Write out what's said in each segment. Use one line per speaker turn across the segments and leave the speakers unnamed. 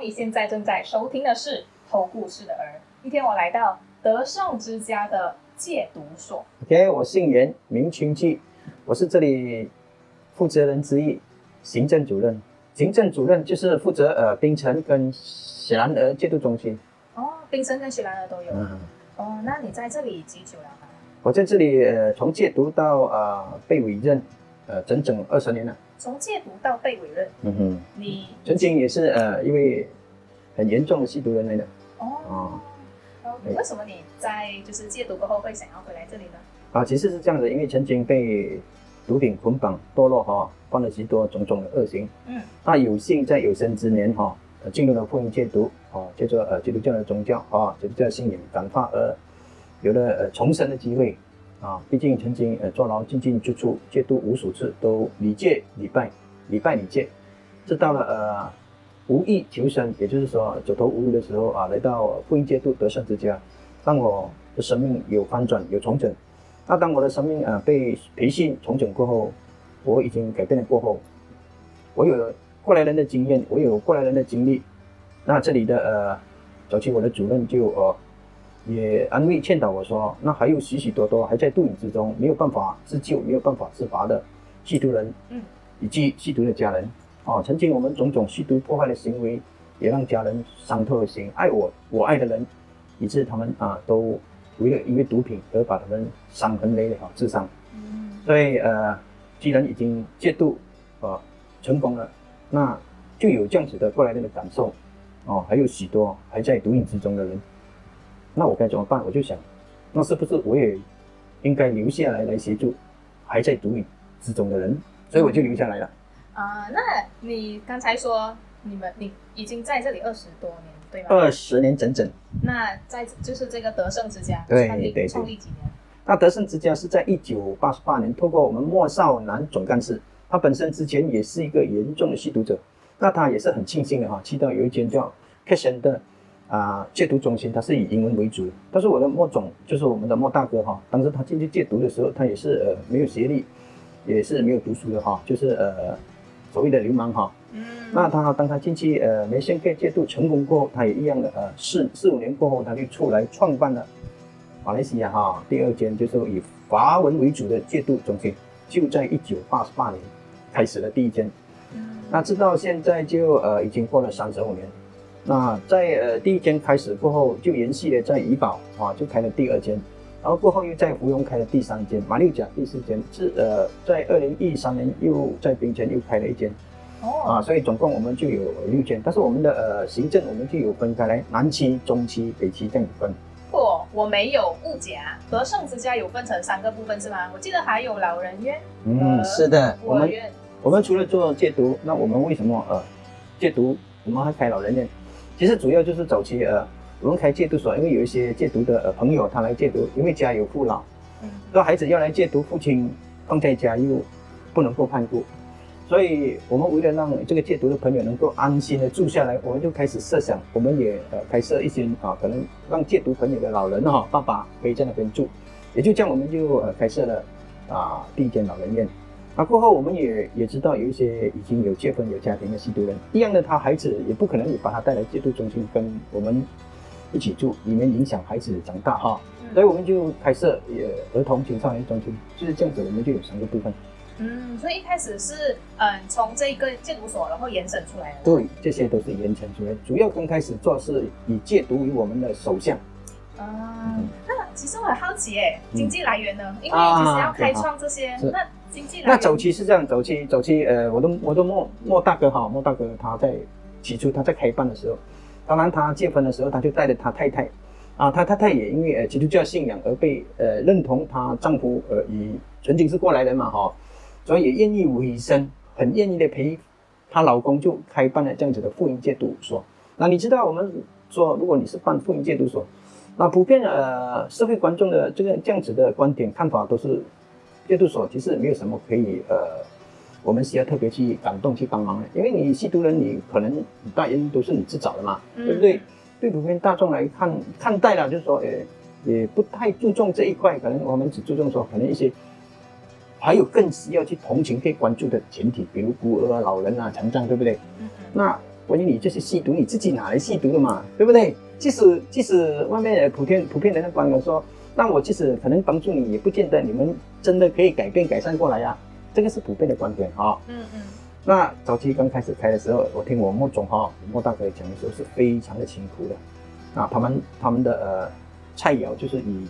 你现在正在收听的是《偷故事的儿》。今天我来到德胜之家的戒毒所。
OK，我姓袁，名群记，我是这里负责人之一，行政主任。行政主任就是负责呃冰城跟雪兰莪戒毒中心。
哦，冰城跟雪兰莪都有。
嗯，
哦，那你在这里几久了呢？
我在这里呃从戒毒到呃被委任，呃整整二十年了。
从戒毒到被委任，
嗯哼，
你
曾经也是呃一位很严重的吸毒人来的。
哦
哦，
哦，为什么你在就是戒毒过后会想要回来这里呢？
啊，其实是这样的，因为曾经被毒品捆绑堕落哈、犯了许多种种的恶行。
嗯，
那有幸在有生之年哈、呃进入了福音戒毒哦，叫做呃基督教的宗教啊，基督教信仰感化而有了呃重生的机会啊。毕竟曾经呃坐牢进进出出，戒毒无数次，都礼戒礼拜，礼拜礼戒，直到了呃无意求生，也就是说走投无路的时候啊，来到福音戒毒得胜之家，让我的生命有翻转，有重整。那当我的生命啊被培训重整过后，我已经改变了过后，我有过来人的经验，我有过来人的经历。那这里的呃，早期我的主任就呃也安慰劝导我说，那还有许许多多还在毒瘾之中，没有办法自救，没有办法自拔的吸毒人，
嗯，
以及吸毒的家人。哦，曾经我们种种吸毒破坏的行为，也让家人伤透了心，爱我我爱的人，以致他们啊都为了因为毒品而把他们伤痕累累啊，自伤。
嗯，
所以呃，既然已经戒毒呃成功了，那就有这样子的过来人的感受哦，还有许多还在毒瘾之中的人，那我该怎么办？我就想，那是不是我也应该留下来来协助还在毒瘾之中的人？所以我就留下来了。
啊、那你刚才说你们你已经在这里二十多年，对吗？
二十年整整。
那在就是这个德胜之家
对对对
创立几年？
那德胜之家是在一九八八年，透过我们莫少南总干事，他本身之前也是一个严重的吸毒者，那他也是很庆幸的哈，去到有一间叫 k a s h n 的啊戒毒中心，它是以英文为主的。但是我的莫总就是我们的莫大哥哈，当时他进去戒毒的时候，他也是呃没有学历，也是没有读书的哈，就是呃所谓的流氓哈。
嗯，
那他当他进去呃梅县戒戒毒成功过后，他也一样的呃四四五年过后，他就出来创办了马来西亚哈第二间就是以华文为主的戒毒中心，就在一九八八年开始了第一间。
嗯
那直到现在就呃已经过了三十五年。那在呃第一间开始过后，就延续了在怡保啊就开了第二间，然后过后又在芙蓉开了第三间，马六甲第四间，是呃在二零一三年又在槟城又开了一间。
哦，
啊，所以总共我们就有六间，但是我们的呃行政我们就有分开来，南区、中区、北区这样子分。
不，我没有误解啊。德胜之家有分成三个部分是吗？我记得还有老人院、
嗯，是的，我们
院。
我们除了做戒毒，那我们为什么呃戒毒我们还开老人院？其实主要就是早期呃我们开戒毒所，因为有一些戒毒的呃朋友他来戒毒，因为家有父老，
嗯
那孩子要来戒毒，父亲放在家又不能够看顾，所以我们为了让这个戒毒的朋友能够安心的住下来，我们就开始设想，我们也呃开设一些啊，可能让戒毒朋友的老人哈、爸爸可以在那边住，也就这样我们就呃开设了啊第一间老人院。啊，过后我们也也知道有一些已经有结婚有家庭的吸毒人，一样的，他孩子也不可能也把他带来戒毒中心跟我们一起住，里面影响孩子长大哈。
嗯
所以我们就开设也儿童青少年中心，就是这样子，我们就有三个部分。
嗯，所以一开始是嗯从这个戒毒所然后延伸出来的。
对，这些都是延伸出来。主要刚开始做是以戒毒为我们的首项。
啊，那其实我很好奇哎，
嗯
经济来源呢？因为
啊
其实要开创这些，
是
那经济来源。
那早期是这样，早期早期呃，我的我的莫莫大哥哈，莫大哥他在起初他在开办的时候，当然他结婚的时候，他就带着他太太，啊，他太太也因为呃基督教信仰而被呃认同她丈夫呃以曾经是过来人嘛哈，所以也愿意委身，很愿意的陪她老公就开办了这样子的妇婴戒毒所。那你知道我们说，如果你是办妇婴戒毒所，那普遍呃社会观众的这个这样子的观点看法都是，戒毒所其实没有什么可以呃，我们需要特别去感动去帮忙的，因为你吸毒人你可能你大原因都是你自找的嘛，
嗯
对不对？对普遍大众来看看待了，就是说呃也不太注重这一块，可能我们只注重说可能一些。还有更需要去同情、可以关注的群体，比如孤儿啊、老人啊、残障，对不对？那关于你这些吸毒，你自己哪来吸毒的嘛？对不对？即使即使外面的普遍普遍人的观点说，那我即使可能帮助你，也不见得你们真的可以改变改善过来呀。这个是普遍的观点哈。嗯嗯。那早期刚开始开的时候，我听我莫总哈莫大哥讲的时候是非常的辛苦的。啊，他们他们的呃菜肴就是以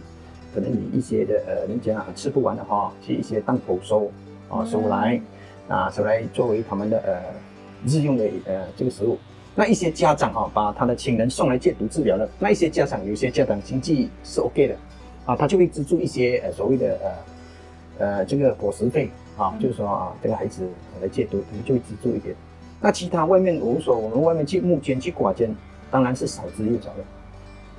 可能以一些的呃人家吃不完的哈，去一些档口收啊收来啊收来作为他们的呃。日用的呃这个食物，那一些家长哈把他的亲人送来戒毒治疗了，那一些家长有些家长经济是 OK 的，啊，他就会资助一些呃所谓的呃呃这个伙食费啊，就是说啊这个孩子来戒毒，他们就会资助一点。那其他外面我们说我们外面去募捐去寡捐，当然是少之又少的。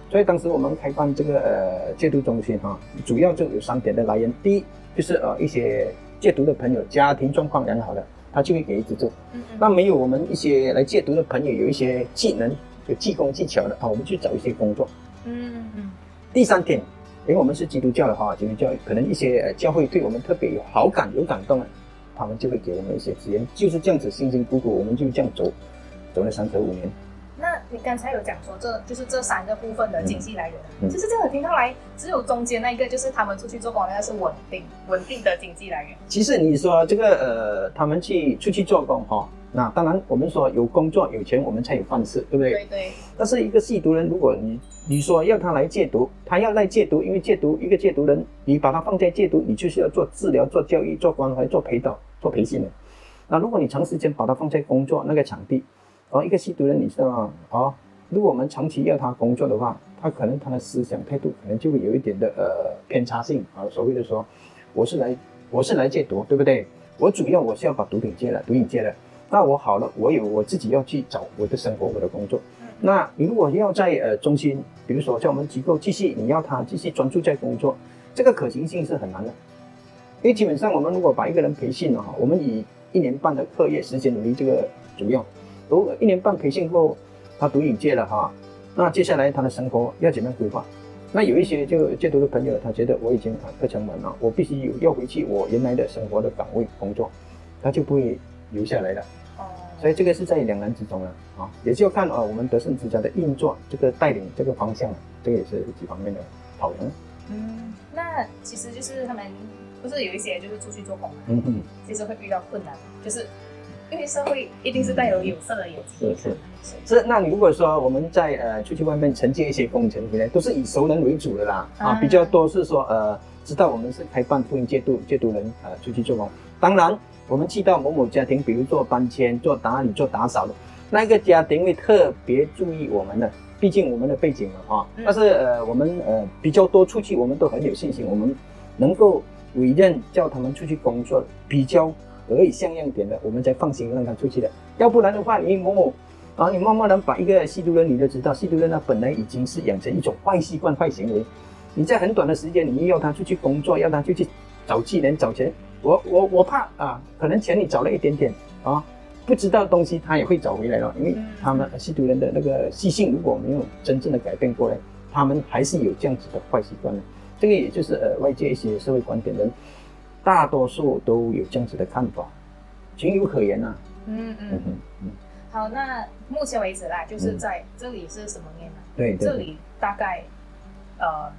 所以当时我们开办这个呃戒毒中心哈，主要就有三点的来源，第一就是呃一些戒毒的朋友家庭状况良好的。他就会给资助。嗯嗯。那没有我们一些来戒毒的朋友有一些技能、有技工技巧的啊，我们去找一些工作。嗯嗯。第三点，因为我们是基督教的话，基督教可能一些教会对我们特别有好感、有感动，他们就会给我们一些资源。就是这样子，辛辛苦苦，我们就这样走，走了三十五年。
那你刚才有讲说，这就是这三个部分的经济来源，就是这样听到来，只有中间那一个，就是他们出去做工，那是稳定、稳定的经济来源。
其实你说这个呃，他们去出去做工哈，那当然我们说有工作有钱，我们才有饭吃，对不对？
对对。
但是一个吸毒人，如果你你说要他来戒毒，他要来戒毒，因为戒毒一个戒毒人，你把他放在戒毒，你就是要做治疗、做教育、做关怀、做陪导、做培训的。那如果你长时间把他放在工作那个场地，而，一个吸毒人，你知道吗？哦，如果我们长期要他工作的话，他可能他的思想态度可能就会有一点的呃偏差性啊。所谓的说，我是来我是来戒毒，对不对？我主要我是要把毒品戒了，毒瘾戒了。那我好了，我有我自己要去找我的生活，我的工作。那你如果要在呃中心，比如说在我们机构继续，你要他继续专注在工作，这个可行性是很难的。因为基本上我们如果把一个人培训了哈，我们以一年半的课业时间为这个主要。如果一年半培训后，他读影界了哈，那接下来他的生活要怎么样规划？那有一些就戒毒的朋友，他觉得我已经啊课程完了，我必须有要回去我原来的生活的岗位工作，他就不会留下来了。哦，所以这个是在两难之中了啊，也就要看啊我们德胜之家的运作这个带领这个方向，这个也是几方面的考量。
嗯，那其实就是他们不是有一些就是出去做工嘛，嗯嗯，其实会遇到困难，就是。因为社会一定是带有有色的眼色。是
是是。那你如果说我们在呃出去外面承接一些工程回来，都是以熟人为主的啦，啊，比较多是说呃知道我们是开办福音戒毒戒毒人呃出去做工。当然，我们去到某某家庭，比如做搬迁、做打理、做打扫的，那个家庭会特别注意我们的，毕竟我们的背景了啊。但是呃我们呃比较多出去，我们都很有信心，我们能够委任叫他们出去工作比较。可以像样点的，我们才放心让他出去的。要不然的话，你某某啊，你慢慢能把一个吸毒人，你就知道，吸毒人他本来已经是养成一种坏习惯、坏行为。你在很短的时间，你要他出去工作，要他出去找技能、找钱，我我我怕啊，可能钱你找了一点点啊，不知道东西他也会找回来了。因为他们吸毒人的那个习性如果没有真正的改变过来，他们还是有这样子的坏习惯的。这个也就是呃外界一些社会观点人。大多数都有这样子的看法，情有可原呐。嗯嗯
嗯嗯。好，那目前为止啦，就是在这里是什么年呢？
对，
这里大概呃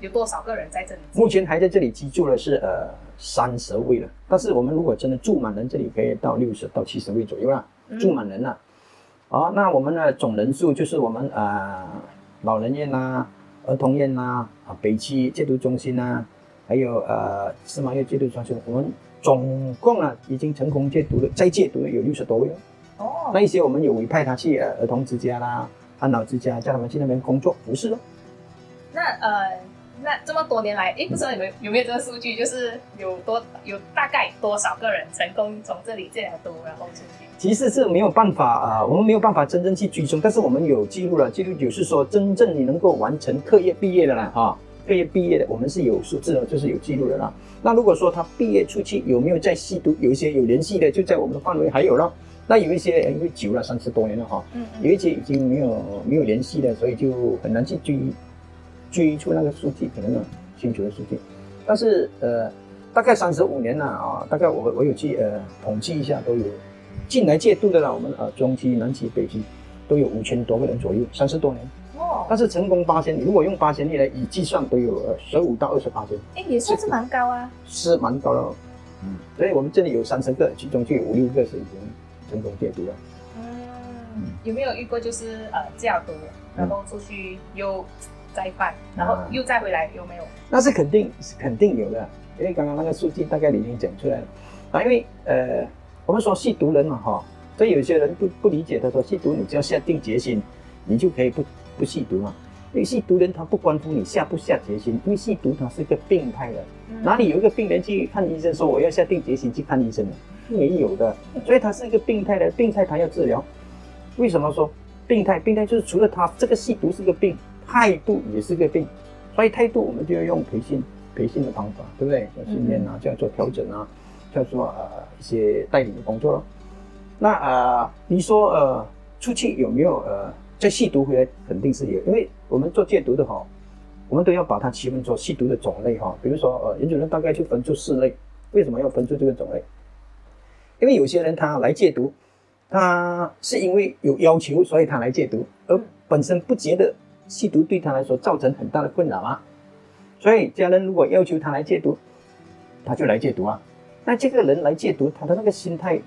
有多少个人在这里？
目前还在这里居住的是呃三十位了，但是我们如果真的住满人，这里可以到六十到七十位左右啦，住满人了。好，那我们的总人数就是我们呃老人院呐、儿童院啦、啊北区戒毒中心呐。还有呃，司马月戒毒中心，我们总共啊已经成功戒毒的，在戒毒的有六十多位哦。那一些我们有委派他去儿童之家啦、安老之家，叫他们去那边工作服侍咯。
那呃，那这么多年来，哎，不知道你们有没有这个数据，就是有多有大概多少个人成功从这里戒了毒，然后出去？
其实是没有办法啊，我们没有办法真正去追踪，但是我们有记录了，记录就是说，真正你能够完成课业毕业的啦哈。毕业毕业的，我们是有数字的，就是有记录的啦。那如果说他毕业出去有没有在吸毒，有一些有联系的，就在我们的范围还有了。那有一些因为久了三十多年了哈，嗯，有一些已经没有没有联系的，所以就很难去追追出那个数据，可能清楚的数据。但是呃，大概三十五年了啊，大概我我有去呃统计一下，都有进来戒毒的了，我们呃中期、南期、北期都有五千多个人左右，三十多年。哦。但是成功八千，你如果用八千例来以计算，都有呃十五到二十八千。
哎，也算是蛮高啊。
是蛮高的。嗯。所以我们这里有三十个，其中就有五六个是已经成功戒毒了。
嗯。有没有遇过就是呃戒毒，然后出去又再犯，然后又再回来，有没有？
那是肯定是肯定有的，因为刚刚那个数据大概已经讲出来了。啊，因为呃，我们说吸毒人嘛，哈，所以有些人不不理解，他说吸毒你只要下定决心，你就可以不不吸毒嘛。因为吸毒人他不关乎你下不下决心，因为吸毒它是一个病态的，哪里有一个病人去看医生说我要下定决心去看医生的？没有的，所以他是一个病态的，病态他要治疗。为什么说病态？病态就是除了他这个吸毒是个病，态度也是个病，所以态度我们就要用培训培训的方法，对不对？要训练啊，就要做调整啊。叫做呃一些带领的工作咯。那呃你说呃出去有没有呃再吸毒回来？肯定是有，因为我们做戒毒的哈，我们都要把它区分做吸毒的种类哈。比如说呃研究人大概就分出四类，为什么要分出这个种类？因为有些人他来戒毒，他是因为有要求，所以他来戒毒，而本身不觉得吸毒对他来说造成很大的困扰啊。所以家人如果要求他来戒毒，他就来戒毒啊。那这个人来戒毒，他的那个心态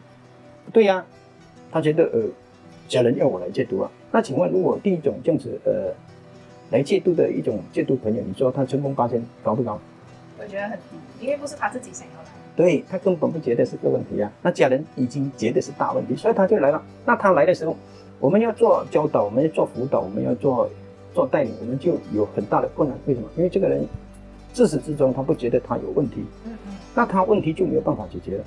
不对呀，他觉得呃，家人要我来戒毒啊。那请问，如果第一种这样子呃，来戒毒的一种戒毒朋友，你说他成功八千高不高？
我觉得很低，因为不是他自己想要来。
对他根本不觉得是个问题啊，那家人已经觉得是大问题，所以他就来了。那他来的时候，我们要做教导，我们要做辅导，我们要做做代理，我们就有很大的困难。为什么？因为这个人自始至终他不觉得他有问题。那他问题就没有办法解决了。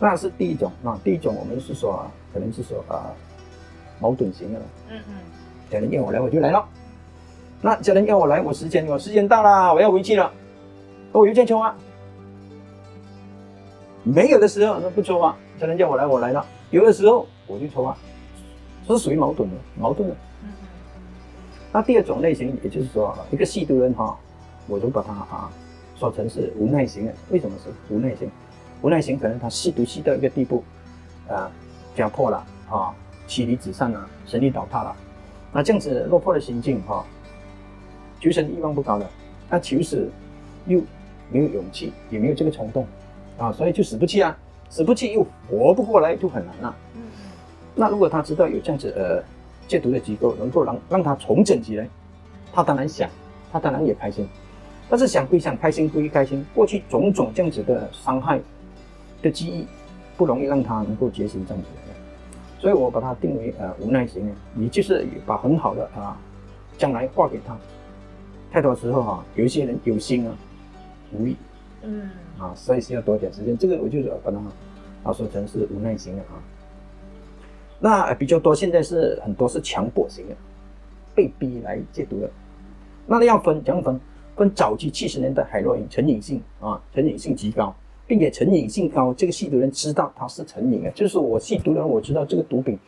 那是第一种啊，第一种我们是说啊，可能是说啊，矛盾型的。嗯嗯。家人要我来，我就来了。那家人要我来，我时间我时间到了，我要回去了。我邮件抽啊。没有的时候那不抽啊，家人叫我来，我来了。有的时候我就抽啊，这是属于矛盾的，矛盾的。那第二种类型，也就是说一个吸毒人哈，我就把他啊。说成是无耐型的，为什么是无耐型？无耐型可能他吸毒吸到一个地步，啊，家破了啊，妻离子散了，神力倒塌了，那这样子落魄的心境哈，求生欲望不高了，那求死又没有勇气，也没有这个冲动啊，所以就死不去啊，死不去又活不过来，就很难了。嗯那如果他知道有这样子呃戒毒的机构能够让让他重整起来，他当然想，他当然也开心。但是想归想，开心归开心，过去种种这样子的伤害的记忆，不容易让他能够觉醒这样子的，所以我把它定为呃无奈型的，你就是把很好的啊将来画给他。太多时候哈，有一些人有心啊，无意，嗯，啊，所以需要多点时间。这个我就是把它啊说成是无奈型的啊。那比较多现在是很多是强迫型的，被逼来戒毒的，那要分怎样分？分早期七十年代海洛因成瘾性啊，成瘾性极高，并且成瘾性高，这个吸毒人知道他是成瘾的，就是我吸毒人，我知道这个毒品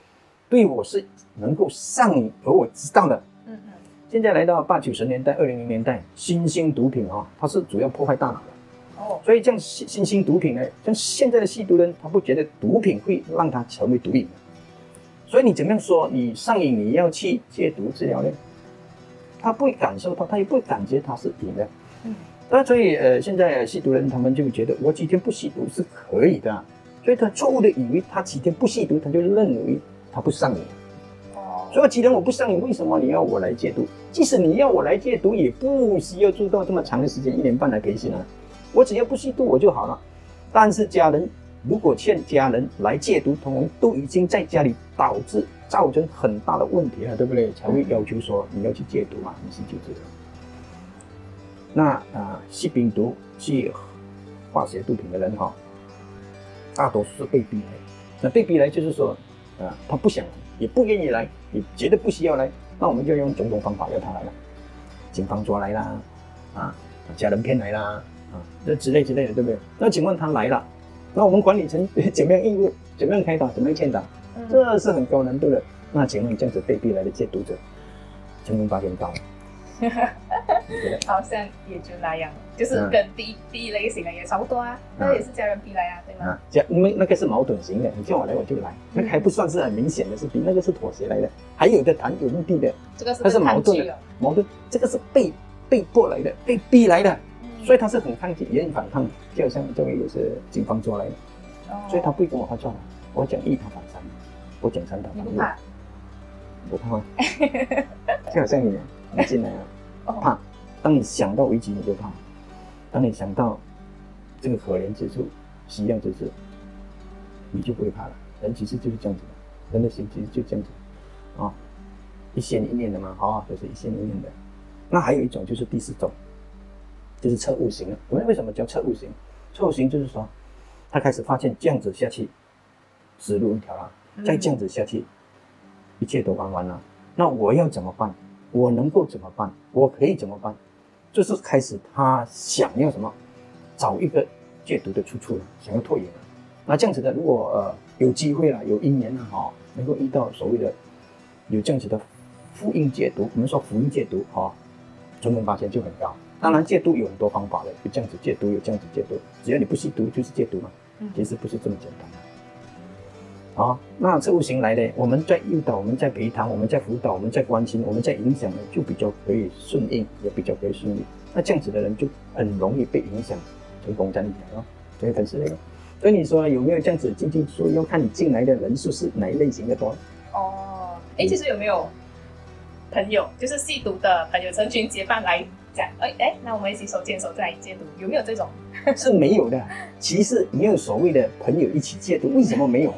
对我是能够上瘾，而我知道的。嗯嗯。现在来到八九十年代、二零零年代，新兴毒品啊，它是主要破坏大脑的。哦。所以这样新新兴毒品呢，像现在的吸毒人，他不觉得毒品会让他成为毒瘾的。所以你怎么样说你上瘾，你要去戒毒治疗呢？他不会感受到，他也不会感觉他是瘾的。嗯，那所以呃，现在吸毒人他们就觉得我几天不吸毒是可以的，所以他错误的以为他几天不吸毒，他就认为他不上瘾。哦，所以几天我不上瘾，为什么你要我来戒毒？即使你要我来戒毒，也不需要做到这么长的时间，一年半的培训啊。我只要不吸毒我就好了。但是家人如果劝家人来戒毒，同样都已经在家里导致。造成很大的问题了，对不对？才会要求说你要去戒毒嘛，你是就这个。那啊，吸冰毒、吸化学毒品的人哈，大多数是被逼来。那被逼来就是说，啊，他不想，也不愿意来，也觉得不需要来，那我们就用种种方法要他来了，警方抓来啦，啊，家人骗来啦，啊，这之类之类的，对不对？那请问他来了，那我们管理层怎么样应付？怎么样开导？怎么样劝导？这是很高难度的。那请问这样子被逼来的戒毒者，成功发现高？
好像也就那样，就是跟第一第一类型的也差不多啊，那也是家人逼来啊，对吗？
家因为那个是矛盾型的，你叫我来我就来，那个还不算是很明显的是逼，那个是妥协来的，还有的谈有目的的，
这个是
它是矛盾的，矛盾，这个是被被迫来的，被逼来的，所以他是很抗拒，也很反抗，就好像这位也是警方抓来的，所以他不会跟我发状，我讲一他反三，我讲三他反六。不怕吗？就好像你，你进来了，怕。当你想到危机，你就怕；当你想到这个可怜之处、希望之处，你就不会怕了。人其实就是这样子的，人的心其实就这样子啊，一心一念的嘛，好，就是一心一念的。那还有一种就是第四种，就是测物型了。我们为什么叫测物型？测物型就是说，他开始发现这样子下去，死路一条了，再这样子下去。一切都玩完了，那我要怎么办？我能够怎么办？我可以怎么办？就是开始他想要什么，找一个戒毒的出处了，想要脱瘾了。那这样子的，如果呃有机会了，有姻缘了哈，能够遇到所谓的有这样子的福音戒毒，我们说福音戒毒哈，成功发现就很高。当然戒毒有很多方法的，有这样子戒毒，有这样子戒毒，只要你不吸毒就是戒毒嘛。其实不是这么简单的。啊，那这五行来的，我们在诱导，我们在陪谈，我们在辅导，我们在关心，我们在影响呢，就比较可以顺应，也比较可以顺利。那这样子的人就很容易被影响，成功站起来哦。所以粉丝那个，所以你说有没有这样子进进出？要看你进来的人数是哪一类型的多。
哦，哎，其实有没有朋友，就是吸毒的朋友成群结伴来讲，哎哎，那我们一起手牵手再来戒毒，有没有这种？
是没有的。其实没有所谓的朋友一起戒毒，为什么没有？